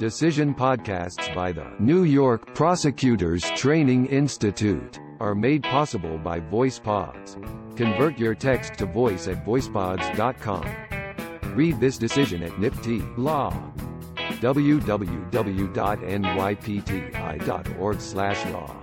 Decision podcasts by the New York Prosecutors Training Institute are made possible by VoicePods. Convert your text to voice at voicepods.com. Read this decision at NYPTI Law. www.nypti.org/law.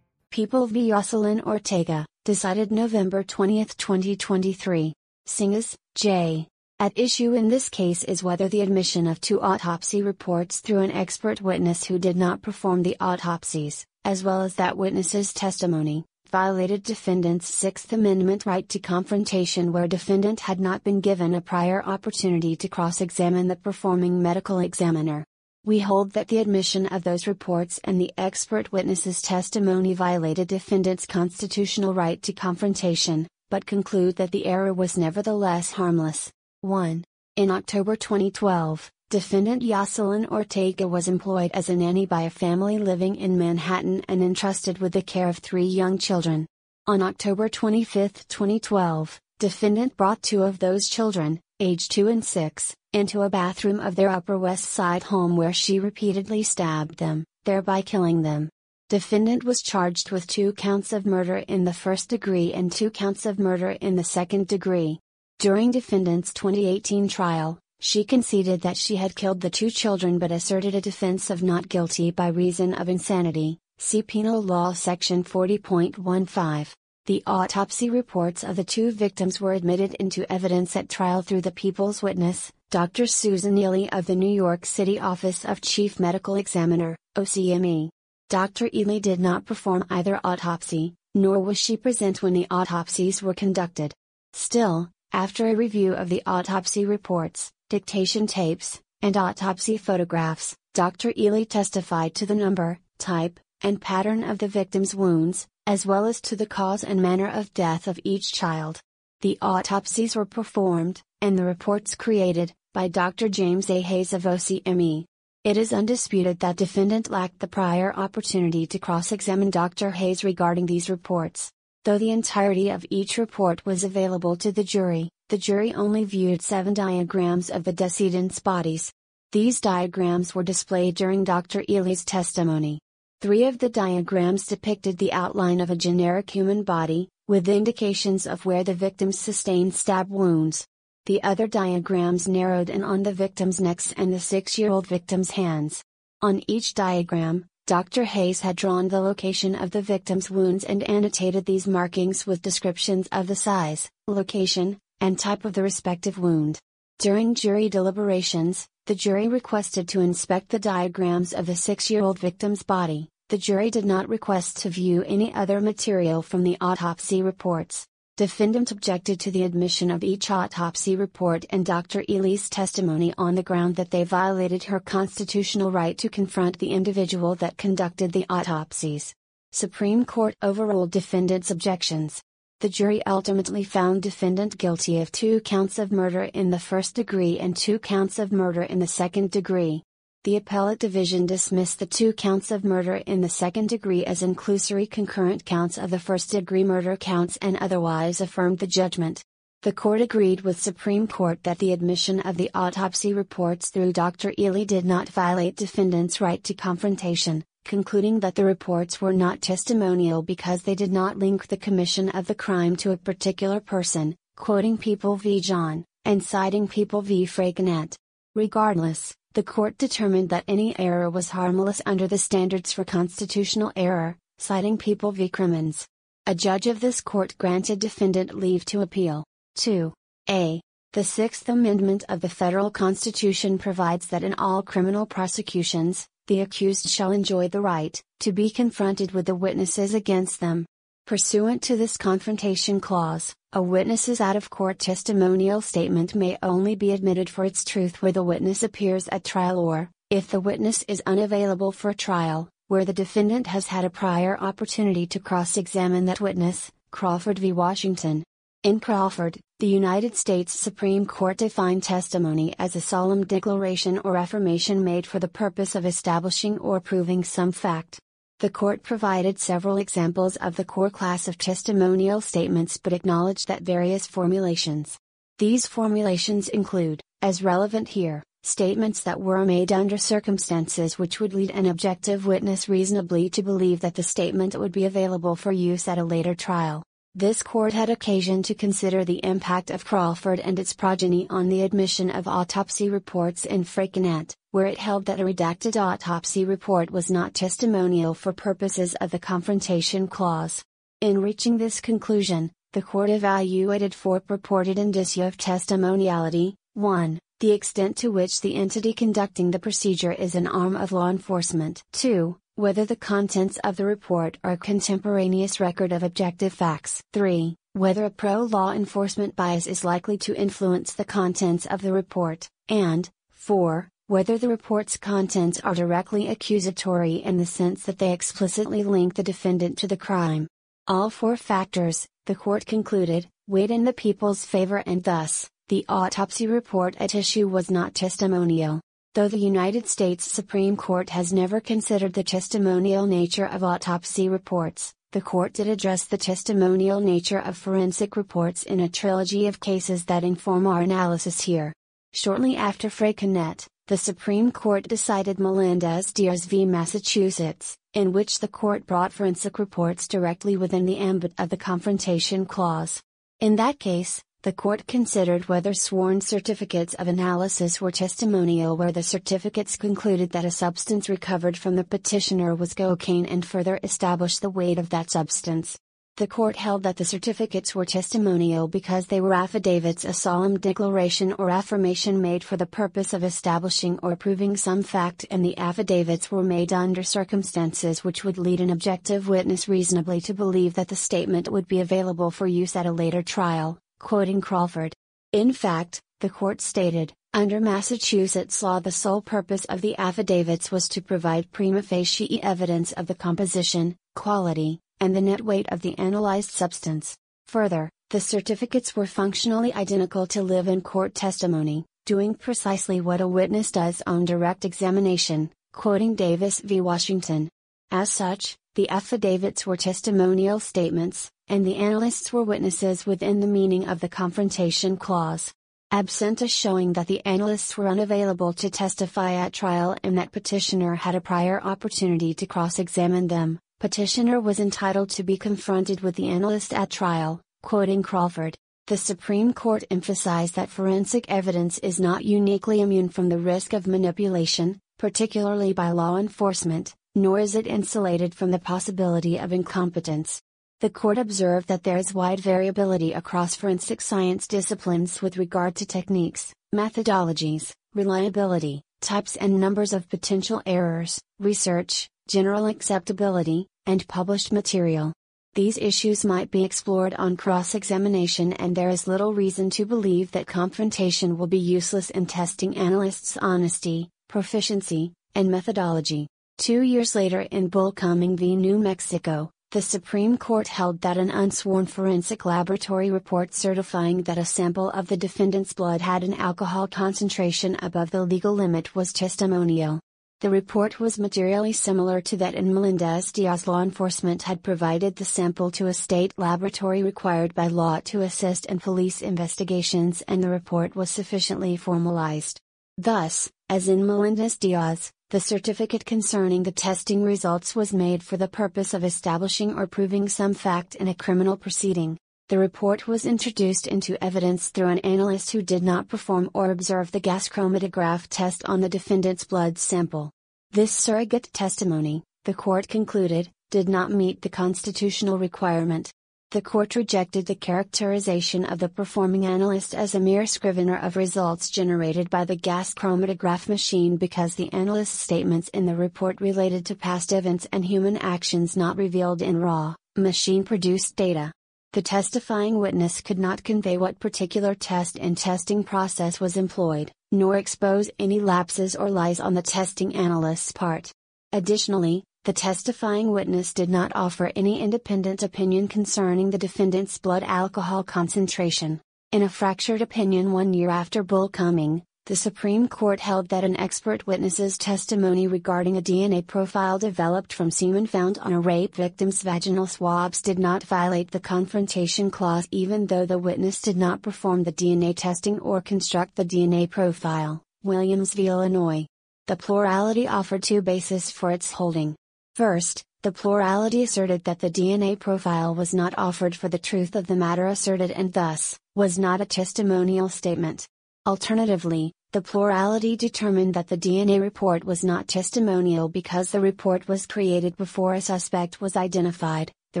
People v. Jocelyn Ortega, decided November 20, 2023. Singas, J. At issue in this case is whether the admission of two autopsy reports through an expert witness who did not perform the autopsies, as well as that witness's testimony, violated defendant's Sixth Amendment right to confrontation where defendant had not been given a prior opportunity to cross-examine the performing medical examiner. We hold that the admission of those reports and the expert witness's testimony violated defendant's constitutional right to confrontation, but conclude that the error was nevertheless harmless. 1. In October 2012, defendant Jocelyn Ortega was employed as a nanny by a family living in Manhattan and entrusted with the care of three young children. On October 25, 2012, defendant brought two of those children, age 2 and 6, into a bathroom of their Upper West Side home where she repeatedly stabbed them, thereby killing them. Defendant was charged with two counts of murder in the first degree and two counts of murder in the second degree. During defendant's 2018 trial, she conceded that she had killed the two children but asserted a defense of not guilty by reason of insanity. See Penal Law Section 40.15. The autopsy reports of the two victims were admitted into evidence at trial through the People's Witness, Dr. Susan Ely of the New York City Office of Chief Medical Examiner, OCME. Dr. Ely did not perform either autopsy, nor was she present when the autopsies were conducted. Still, after a review of the autopsy reports, dictation tapes, and autopsy photographs, Dr. Ely testified to the number, type, and pattern of the victim's wounds, as well as to the cause and manner of death of each child. The autopsies were performed, and the reports created, by Dr. James A. Hayes of OCME. It is undisputed that defendant lacked the prior opportunity to cross-examine Dr. Hayes regarding these reports. Though the entirety of each report was available to the jury, the jury only viewed seven diagrams of the decedent's bodies. These diagrams were displayed during Dr. Ely's testimony. Three of the diagrams depicted the outline of a generic human body, with indications of where the victims sustained stab wounds. The other diagrams narrowed in on the victim's necks and the six year old victim's hands. On each diagram, Dr. Hayes had drawn the location of the victim's wounds and annotated these markings with descriptions of the size, location, and type of the respective wound. During jury deliberations, the jury requested to inspect the diagrams of the six year old victim's body. The jury did not request to view any other material from the autopsy reports. Defendant objected to the admission of each autopsy report and Dr. Ely's testimony on the ground that they violated her constitutional right to confront the individual that conducted the autopsies. Supreme Court overruled defendant's objections. The jury ultimately found defendant guilty of two counts of murder in the first degree and two counts of murder in the second degree the appellate division dismissed the two counts of murder in the second degree as inclusory concurrent counts of the first degree murder counts and otherwise affirmed the judgment. The court agreed with Supreme Court that the admission of the autopsy reports through Dr. Ely did not violate defendant's right to confrontation, concluding that the reports were not testimonial because they did not link the commission of the crime to a particular person, quoting People v. John, and citing People v. Freycinet. Regardless, the court determined that any error was harmless under the standards for constitutional error, citing People v. Crimmins. A judge of this court granted defendant leave to appeal. 2. A. The Sixth Amendment of the Federal Constitution provides that in all criminal prosecutions, the accused shall enjoy the right to be confronted with the witnesses against them. Pursuant to this confrontation clause, a witness's out of court testimonial statement may only be admitted for its truth where the witness appears at trial or, if the witness is unavailable for trial, where the defendant has had a prior opportunity to cross examine that witness, Crawford v. Washington. In Crawford, the United States Supreme Court defined testimony as a solemn declaration or affirmation made for the purpose of establishing or proving some fact. The court provided several examples of the core class of testimonial statements but acknowledged that various formulations These formulations include, as relevant here, statements that were made under circumstances which would lead an objective witness reasonably to believe that the statement would be available for use at a later trial. This court had occasion to consider the impact of Crawford and its progeny on the admission of autopsy reports in Freycinet, where it held that a redacted autopsy report was not testimonial for purposes of the Confrontation Clause. In reaching this conclusion, the court evaluated four purported indicia of testimoniality 1 the extent to which the entity conducting the procedure is an arm of law enforcement. 2. Whether the contents of the report are a contemporaneous record of objective facts. 3. Whether a pro law enforcement bias is likely to influence the contents of the report. And, 4. Whether the report's contents are directly accusatory in the sense that they explicitly link the defendant to the crime. All four factors, the court concluded, weighed in the people's favor and thus, the autopsy report at issue was not testimonial. Though the United States Supreme Court has never considered the testimonial nature of autopsy reports, the court did address the testimonial nature of forensic reports in a trilogy of cases that inform our analysis here. Shortly after Freycinet, the Supreme Court decided Melendez-Diaz v. Massachusetts, in which the court brought forensic reports directly within the ambit of the Confrontation Clause. In that case, the court considered whether sworn certificates of analysis were testimonial where the certificates concluded that a substance recovered from the petitioner was cocaine and further established the weight of that substance. The court held that the certificates were testimonial because they were affidavits a solemn declaration or affirmation made for the purpose of establishing or proving some fact and the affidavits were made under circumstances which would lead an objective witness reasonably to believe that the statement would be available for use at a later trial quoting Crawford. In fact, the court stated, under Massachusetts law the sole purpose of the affidavits was to provide prima facie evidence of the composition, quality, and the net weight of the analyzed substance. Further, the certificates were functionally identical to live in court testimony, doing precisely what a witness does on direct examination, quoting Davis v. Washington. As such, the affidavits were testimonial statements, and the analysts were witnesses within the meaning of the Confrontation Clause. Absent a showing that the analysts were unavailable to testify at trial and that petitioner had a prior opportunity to cross-examine them, petitioner was entitled to be confronted with the analyst at trial, quoting Crawford. The Supreme Court emphasized that forensic evidence is not uniquely immune from the risk of manipulation, particularly by law enforcement, nor is it insulated from the possibility of incompetence. The court observed that there is wide variability across forensic science disciplines with regard to techniques, methodologies, reliability, types and numbers of potential errors, research, general acceptability, and published material. These issues might be explored on cross examination, and there is little reason to believe that confrontation will be useless in testing analysts' honesty, proficiency, and methodology. Two years later in Bullcoming v. New Mexico, the Supreme Court held that an unsworn forensic laboratory report certifying that a sample of the defendant's blood had an alcohol concentration above the legal limit was testimonial. The report was materially similar to that in Melendez-Diaz law enforcement had provided the sample to a state laboratory required by law to assist in police investigations and the report was sufficiently formalized. Thus, as in Melendez-Diaz, the certificate concerning the testing results was made for the purpose of establishing or proving some fact in a criminal proceeding. The report was introduced into evidence through an analyst who did not perform or observe the gas chromatograph test on the defendant's blood sample. This surrogate testimony, the court concluded, did not meet the constitutional requirement. The court rejected the characterization of the performing analyst as a mere scrivener of results generated by the gas chromatograph machine because the analyst's statements in the report related to past events and human actions not revealed in raw, machine produced data. The testifying witness could not convey what particular test and testing process was employed, nor expose any lapses or lies on the testing analyst's part. Additionally, the testifying witness did not offer any independent opinion concerning the defendant's blood alcohol concentration. In a fractured opinion one year after Bullcoming, the Supreme Court held that an expert witness's testimony regarding a DNA profile developed from semen found on a rape victim's vaginal swabs did not violate the Confrontation Clause even though the witness did not perform the DNA testing or construct the DNA profile. Williams v. Illinois. The plurality offered two bases for its holding. First, the plurality asserted that the DNA profile was not offered for the truth of the matter asserted and thus, was not a testimonial statement. Alternatively, the plurality determined that the DNA report was not testimonial because the report was created before a suspect was identified. The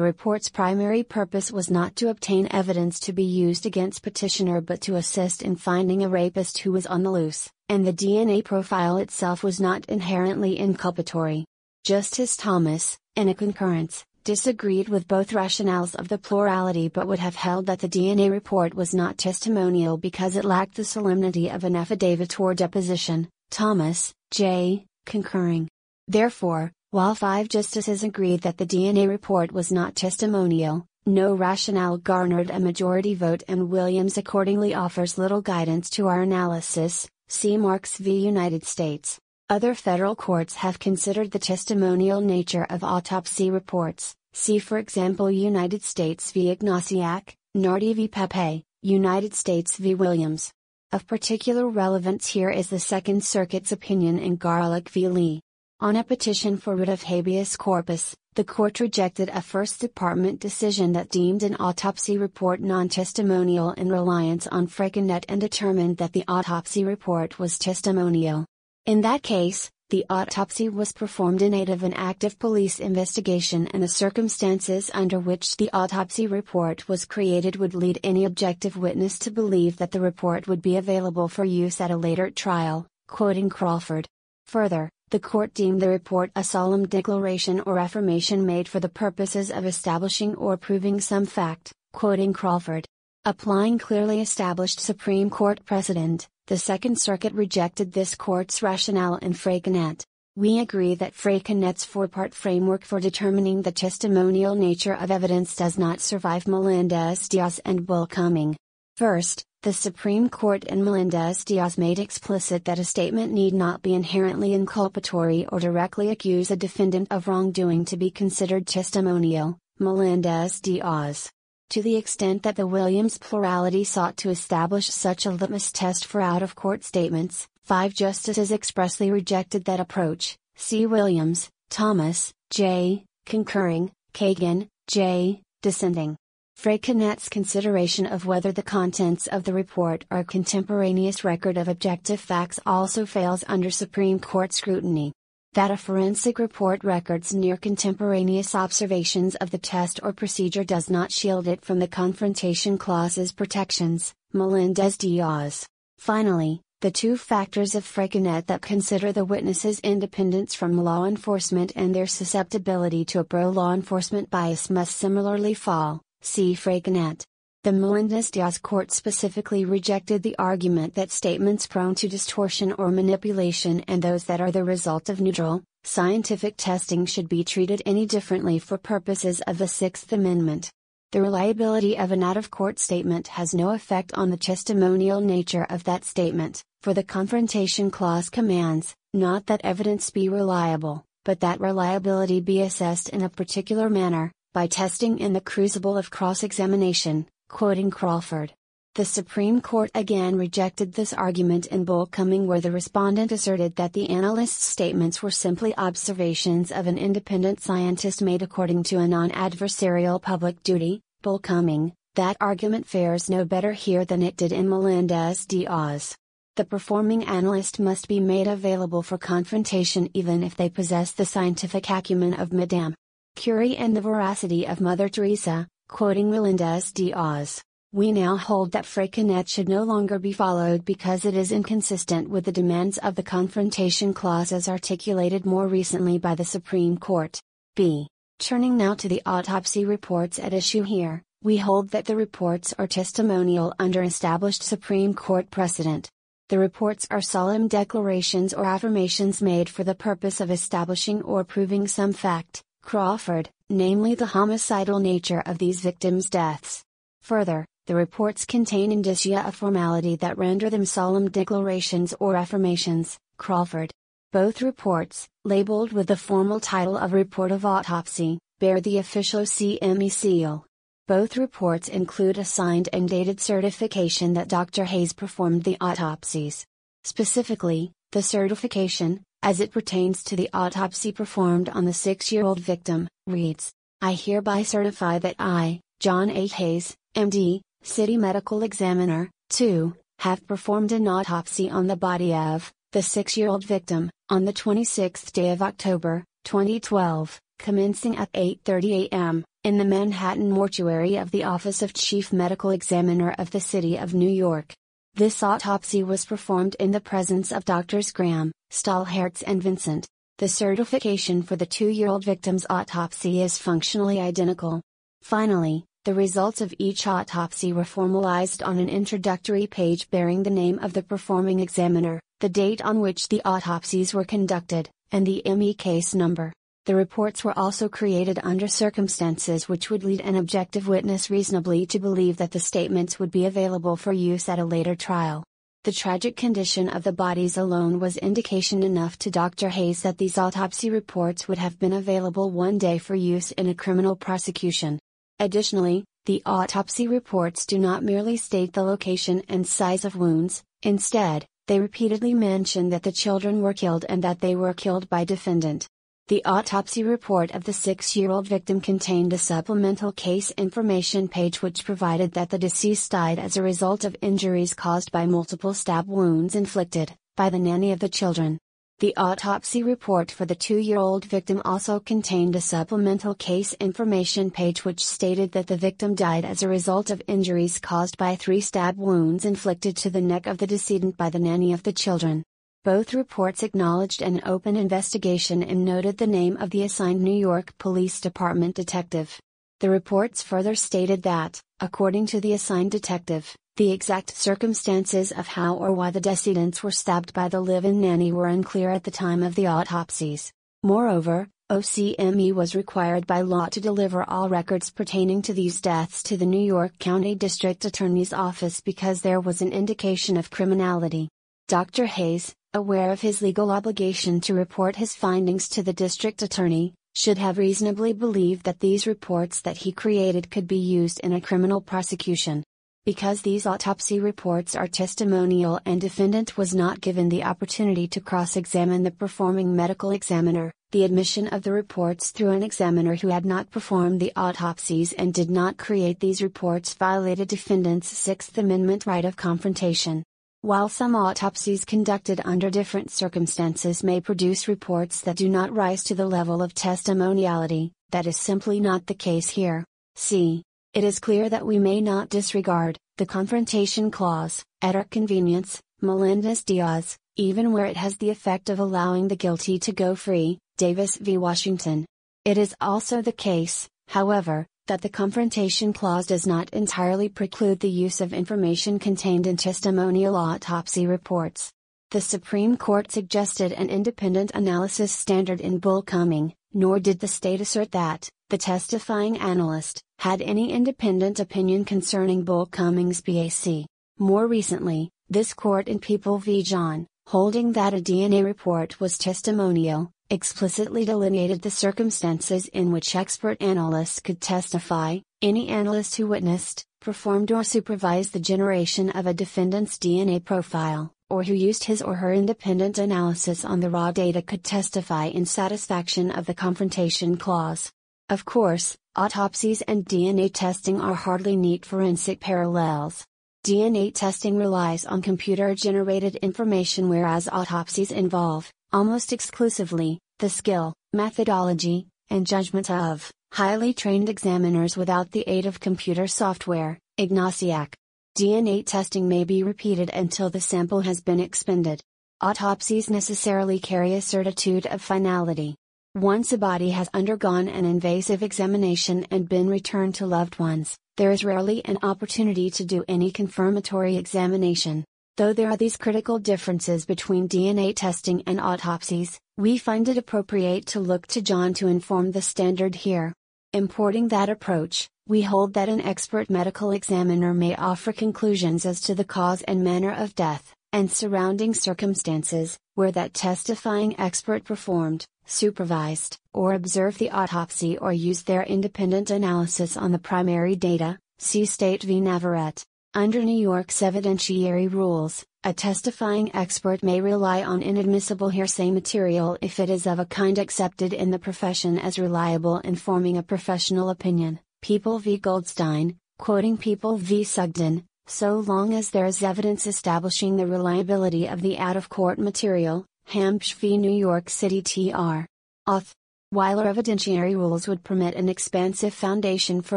report's primary purpose was not to obtain evidence to be used against petitioner but to assist in finding a rapist who was on the loose, and the DNA profile itself was not inherently inculpatory. Justice Thomas, in a concurrence, disagreed with both rationales of the plurality but would have held that the DNA report was not testimonial because it lacked the solemnity of an affidavit or deposition, Thomas, J., concurring. Therefore, while five justices agreed that the DNA report was not testimonial, no rationale garnered a majority vote and Williams accordingly offers little guidance to our analysis, see Marks v. United States. Other federal courts have considered the testimonial nature of autopsy reports, see for example United States v. Ignasiak, Nardi v. Pepe, United States v. Williams. Of particular relevance here is the Second Circuit's opinion in Garlick v. Lee. On a petition for writ of habeas corpus, the court rejected a First Department decision that deemed an autopsy report non testimonial in reliance on Freycinet and determined that the autopsy report was testimonial. In that case, the autopsy was performed in aid of an active police investigation and the circumstances under which the autopsy report was created would lead any objective witness to believe that the report would be available for use at a later trial, quoting Crawford. Further, the court deemed the report a solemn declaration or affirmation made for the purposes of establishing or proving some fact, quoting Crawford. Applying clearly established Supreme Court precedent, the Second Circuit rejected this court's rationale in Freycinet. We agree that Freycinet's four-part framework for determining the testimonial nature of evidence does not survive Melendez-Diaz and Bullcoming. First, the Supreme Court in Melendez-Diaz made explicit that a statement need not be inherently inculpatory or directly accuse a defendant of wrongdoing to be considered testimonial, Melendez-Diaz. To the extent that the Williams plurality sought to establish such a litmus test for out of court statements, five justices expressly rejected that approach C. Williams, Thomas, J., concurring, Kagan, J., dissenting. Freycinet's consideration of whether the contents of the report are a contemporaneous record of objective facts also fails under Supreme Court scrutiny that a forensic report records near contemporaneous observations of the test or procedure does not shield it from the Confrontation Clause's protections, Melendez Diaz. Finally, the two factors of Freycinet that consider the witness's independence from law enforcement and their susceptibility to a pro law enforcement bias must similarly fall, see Freycinet. The Melendez-Diaz court specifically rejected the argument that statements prone to distortion or manipulation and those that are the result of neutral, scientific testing should be treated any differently for purposes of the Sixth Amendment. The reliability of an out of court statement has no effect on the testimonial nature of that statement, for the Confrontation Clause commands, not that evidence be reliable, but that reliability be assessed in a particular manner, by testing in the crucible of cross examination, quoting Crawford. The Supreme Court again rejected this argument in Bullcoming where the respondent asserted that the analyst's statements were simply observations of an independent scientist made according to a non-adversarial public duty, Bullcoming, that argument fares no better here than it did in Melendez-Diaz. The performing analyst must be made available for confrontation even if they possess the scientific acumen of Madame Curie and the veracity of Mother Teresa, Quoting Melendez-Diaz, we now hold that Freycinet should no longer be followed because it is inconsistent with the demands of the Confrontation Clause as articulated more recently by the Supreme Court. B. Turning now to the autopsy reports at issue here, we hold that the reports are testimonial under established Supreme Court precedent. The reports are solemn declarations or affirmations made for the purpose of establishing or proving some fact, Crawford, namely the homicidal nature of these victims' deaths. Further, the reports contain indicia of formality that render them solemn declarations or affirmations, Crawford. Both reports, labeled with the formal title of Report of Autopsy, bear the official CME seal. Both reports include a signed and dated certification that Dr. Hayes performed the autopsies. Specifically, the certification, as it pertains to the autopsy performed on the six year old victim, reads I hereby certify that I, John A. Hayes, MD, City Medical Examiner, 2, have performed an autopsy on the body of the six year old victim, on the 26th day of October, 2012, commencing at 8:30 a.m. in the Manhattan mortuary of the Office of Chief Medical Examiner of the City of New York. This autopsy was performed in the presence of Doctors Graham, Stahlhertz and Vincent. The certification for the two-year-old victim's autopsy is functionally identical. Finally, the results of each autopsy were formalized on an introductory page bearing the name of the performing examiner, the date on which the autopsies were conducted, and the ME case number. The reports were also created under circumstances which would lead an objective witness reasonably to believe that the statements would be available for use at a later trial. The tragic condition of the bodies alone was indication enough to Dr. Hayes that these autopsy reports would have been available one day for use in a criminal prosecution. Additionally, the autopsy reports do not merely state the location and size of wounds, instead, they repeatedly mention that the children were killed and that they were killed by defendant. The autopsy report of the six year old victim contained a supplemental case information page which provided that the deceased died as a result of injuries caused by multiple stab wounds inflicted by the nanny of the children. The autopsy report for the two year old victim also contained a supplemental case information page which stated that the victim died as a result of injuries caused by three stab wounds inflicted to the neck of the decedent by the nanny of the children. Both reports acknowledged an open investigation and noted the name of the assigned New York Police Department detective. The reports further stated that, according to the assigned detective, the exact circumstances of how or why the decedents were stabbed by the live-in nanny were unclear at the time of the autopsies. Moreover, OCME was required by law to deliver all records pertaining to these deaths to the New York County District Attorney's Office because there was an indication of criminality. Dr. Hayes, aware of his legal obligation to report his findings to the district attorney, should have reasonably believed that these reports that he created could be used in a criminal prosecution. Because these autopsy reports are testimonial and defendant was not given the opportunity to cross-examine the performing medical examiner, the admission of the reports through an examiner who had not performed the autopsies and did not create these reports violated defendant's Sixth Amendment right of confrontation. While some autopsies conducted under different circumstances may produce reports that do not rise to the level of testimoniality, that is simply not the case here. See it is clear that we may not disregard the confrontation clause at our convenience, Melendez Diaz, even where it has the effect of allowing the guilty to go free, Davis v. Washington. It is also the case, however, that the confrontation clause does not entirely preclude the use of information contained in testimonial autopsy reports. The Supreme Court suggested an independent analysis standard in Bullcoming, nor did the state assert that, the testifying analyst, had any independent opinion concerning Bullcoming's BAC. More recently, this court in People v. John, holding that a DNA report was testimonial, explicitly delineated the circumstances in which expert analysts could testify. Any analyst who witnessed, performed, or supervised the generation of a defendant's DNA profile, or who used his or her independent analysis on the raw data could testify in satisfaction of the Confrontation Clause. Of course, autopsies and DNA testing are hardly neat forensic parallels. DNA testing relies on computer generated information, whereas autopsies involve, almost exclusively, the skill, methodology, and judgment of highly trained examiners without the aid of computer software. Ignasiak. DNA testing may be repeated until the sample has been expended. Autopsies necessarily carry a certitude of finality. Once a body has undergone an invasive examination and been returned to loved ones, there is rarely an opportunity to do any confirmatory examination. Though there are these critical differences between DNA testing and autopsies, we find it appropriate to look to John to inform the standard here. Importing that approach, we hold that an expert medical examiner may offer conclusions as to the cause and manner of death, and surrounding circumstances, where that testifying expert performed, supervised, or observed the autopsy or used their independent analysis on the primary data, see State v. Navarette. Under New York's evidentiary rules, a testifying expert may rely on inadmissible hearsay material if it is of a kind accepted in the profession as reliable in forming a professional opinion. People v. Goldstein, quoting People v. Sugden, so long as there is evidence establishing the reliability of the out of court material, Hambsch v. New York City Tr. Auth. While our evidentiary rules would permit an expansive foundation for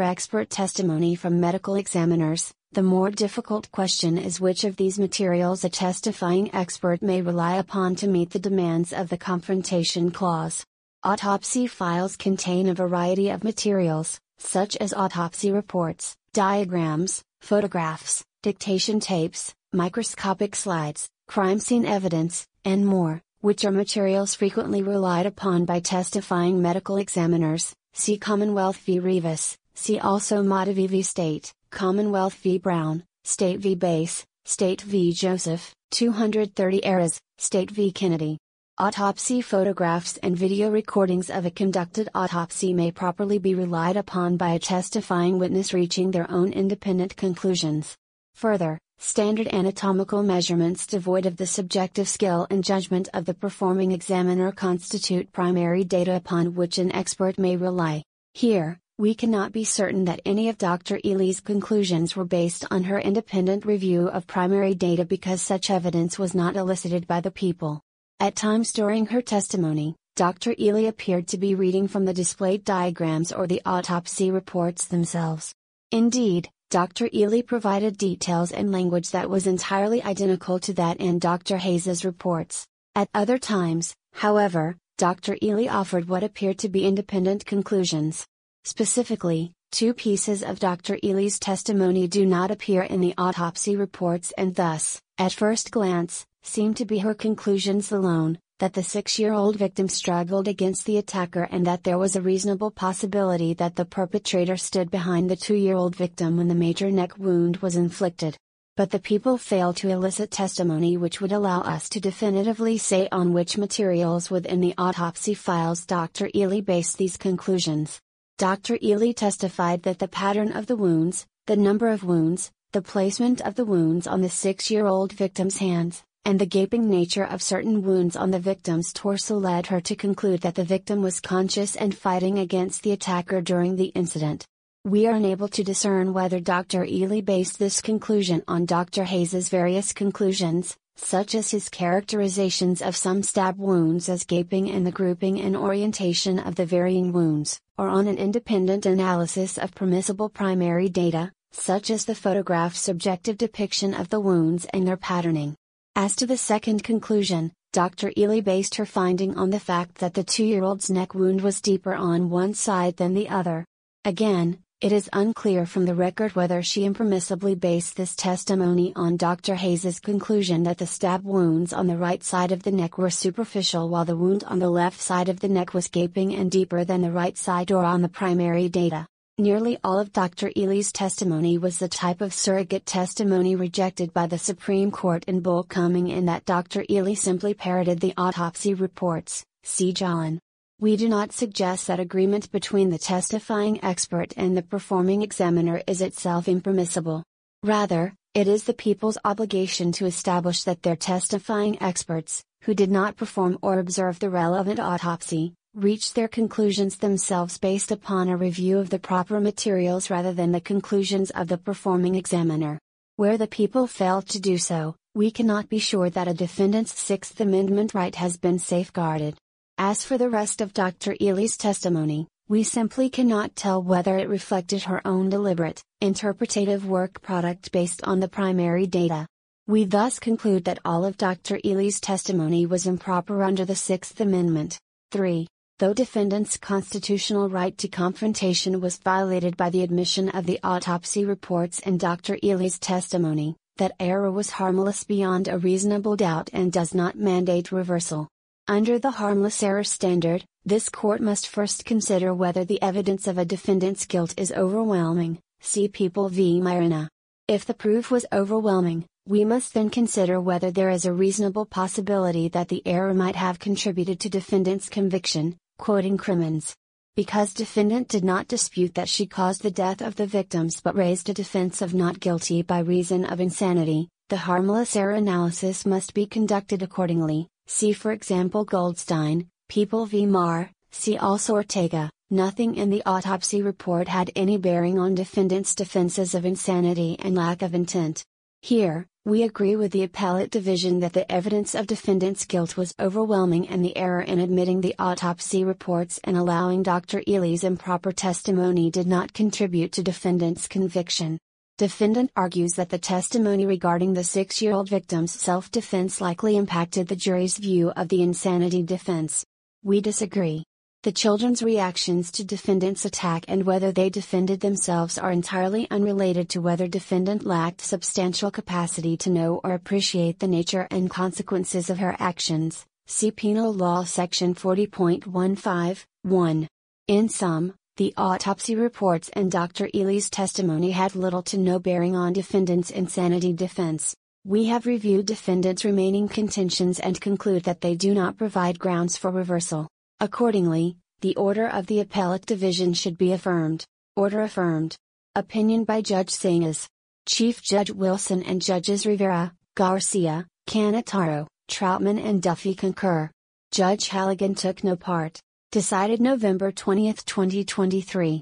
expert testimony from medical examiners, the more difficult question is which of these materials a testifying expert may rely upon to meet the demands of the Confrontation Clause. Autopsy files contain a variety of materials, such as autopsy reports, diagrams, photographs, dictation tapes, microscopic slides, crime scene evidence, and more, which are materials frequently relied upon by testifying medical examiners. See Commonwealth v. Rivas, see also Mata v. State, Commonwealth v. Brown, State v. Bass, State v. Joseph, 230 eras, State v. Kennedy. Autopsy photographs and video recordings of a conducted autopsy may properly be relied upon by a testifying witness reaching their own independent conclusions. Further, standard anatomical measurements devoid of the subjective skill and judgment of the performing examiner constitute primary data upon which an expert may rely. Here, we cannot be certain that any of Dr. Ely's conclusions were based on her independent review of primary data because such evidence was not elicited by the people. At times during her testimony, Dr. Ely appeared to be reading from the displayed diagrams or the autopsy reports themselves. Indeed, Dr. Ely provided details and language that was entirely identical to that in Dr. Hayes's reports. At other times, however, Dr. Ely offered what appeared to be independent conclusions. Specifically, two pieces of Dr. Ely's testimony do not appear in the autopsy reports and thus, at first glance, seem to be her conclusions alone that the six year old victim struggled against the attacker and that there was a reasonable possibility that the perpetrator stood behind the two year old victim when the major neck wound was inflicted. But the people failed to elicit testimony which would allow us to definitively say on which materials within the autopsy files Dr. Ely based these conclusions. Dr. Ely testified that the pattern of the wounds, the number of wounds, the placement of the wounds on the six year old victim's hands, and the gaping nature of certain wounds on the victim's torso led her to conclude that the victim was conscious and fighting against the attacker during the incident. We are unable to discern whether Dr. Ely based this conclusion on Dr. Hayes's various conclusions, such as his characterizations of some stab wounds as gaping and the grouping and orientation of the varying wounds, or on an independent analysis of permissible primary data, such as the photograph's subjective depiction of the wounds and their patterning. As to the second conclusion, Dr. Ely based her finding on the fact that the two year old's neck wound was deeper on one side than the other. Again, it is unclear from the record whether she impermissibly based this testimony on Dr. Hayes's conclusion that the stab wounds on the right side of the neck were superficial while the wound on the left side of the neck was gaping and deeper than the right side or on the primary data. Nearly all of Dr. Ely's testimony was the type of surrogate testimony rejected by the Supreme Court in Bullcoming in that Dr. Ely simply parroted the autopsy reports, see John. We do not suggest that agreement between the testifying expert and the performing examiner is itself impermissible. Rather, it is the people's obligation to establish that their testifying experts, who did not perform or observe the relevant autopsy, reach their conclusions themselves based upon a review of the proper materials rather than the conclusions of the performing examiner. Where the people fail to do so, we cannot be sure that a defendant's Sixth Amendment right has been safeguarded. As for the rest of Dr. Ely's testimony, we simply cannot tell whether it reflected her own deliberate, interpretative work product based on the primary data. We thus conclude that all of Dr. Ely's testimony was improper under the Sixth Amendment. 3. Though defendant's constitutional right to confrontation was violated by the admission of the autopsy reports and Dr. Ely's testimony, that error was harmless beyond a reasonable doubt and does not mandate reversal. Under the harmless error standard, This court must first consider whether the evidence of a defendant's guilt is overwhelming, see People v. Myrna. If the proof was overwhelming, we must then consider whether there is a reasonable possibility that the error might have contributed to defendant's conviction, quoting Crimmins. Because defendant did not dispute that she caused the death of the victims but raised a defense of not guilty by reason of insanity, the harmless error analysis must be conducted accordingly, see for example Goldstein, People v. Marr, see also Ortega. Nothing in the autopsy report had any bearing on defendant's defenses of insanity and lack of intent. Here, we agree with the appellate division that the evidence of defendant's guilt was overwhelming and the error in admitting the autopsy reports and allowing Dr. Ely's improper testimony did not contribute to defendant's conviction. Defendant argues that the testimony regarding the six year old victim's self defense likely impacted the jury's view of the insanity defense. We disagree. The children's reactions to defendant's attack and whether they defended themselves are entirely unrelated to whether defendant lacked substantial capacity to know or appreciate the nature and consequences of her actions. See Penal Law Section 40.15, 1. In sum, the autopsy reports and Dr. Ely's testimony had little to no bearing on defendant's insanity defense. We have reviewed defendant's remaining contentions and conclude that they do not provide grounds for reversal. Accordingly, the order of the appellate division should be affirmed. Order affirmed. Opinion by Judge Singas. Chief Judge Wilson and Judges Rivera, Garcia, Cannataro, Troutman and Duffy concur. Judge Halligan took no part. Decided November 20, 2023.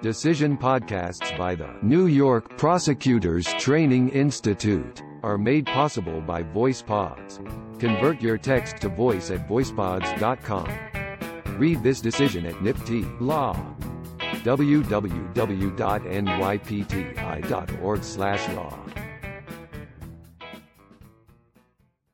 Decision podcasts by the New York Prosecutors Training Institute are made possible by VoicePods. Convert your text to voice at voicepods.com. Read this decision at NYPTI Law. www.nypti.org/law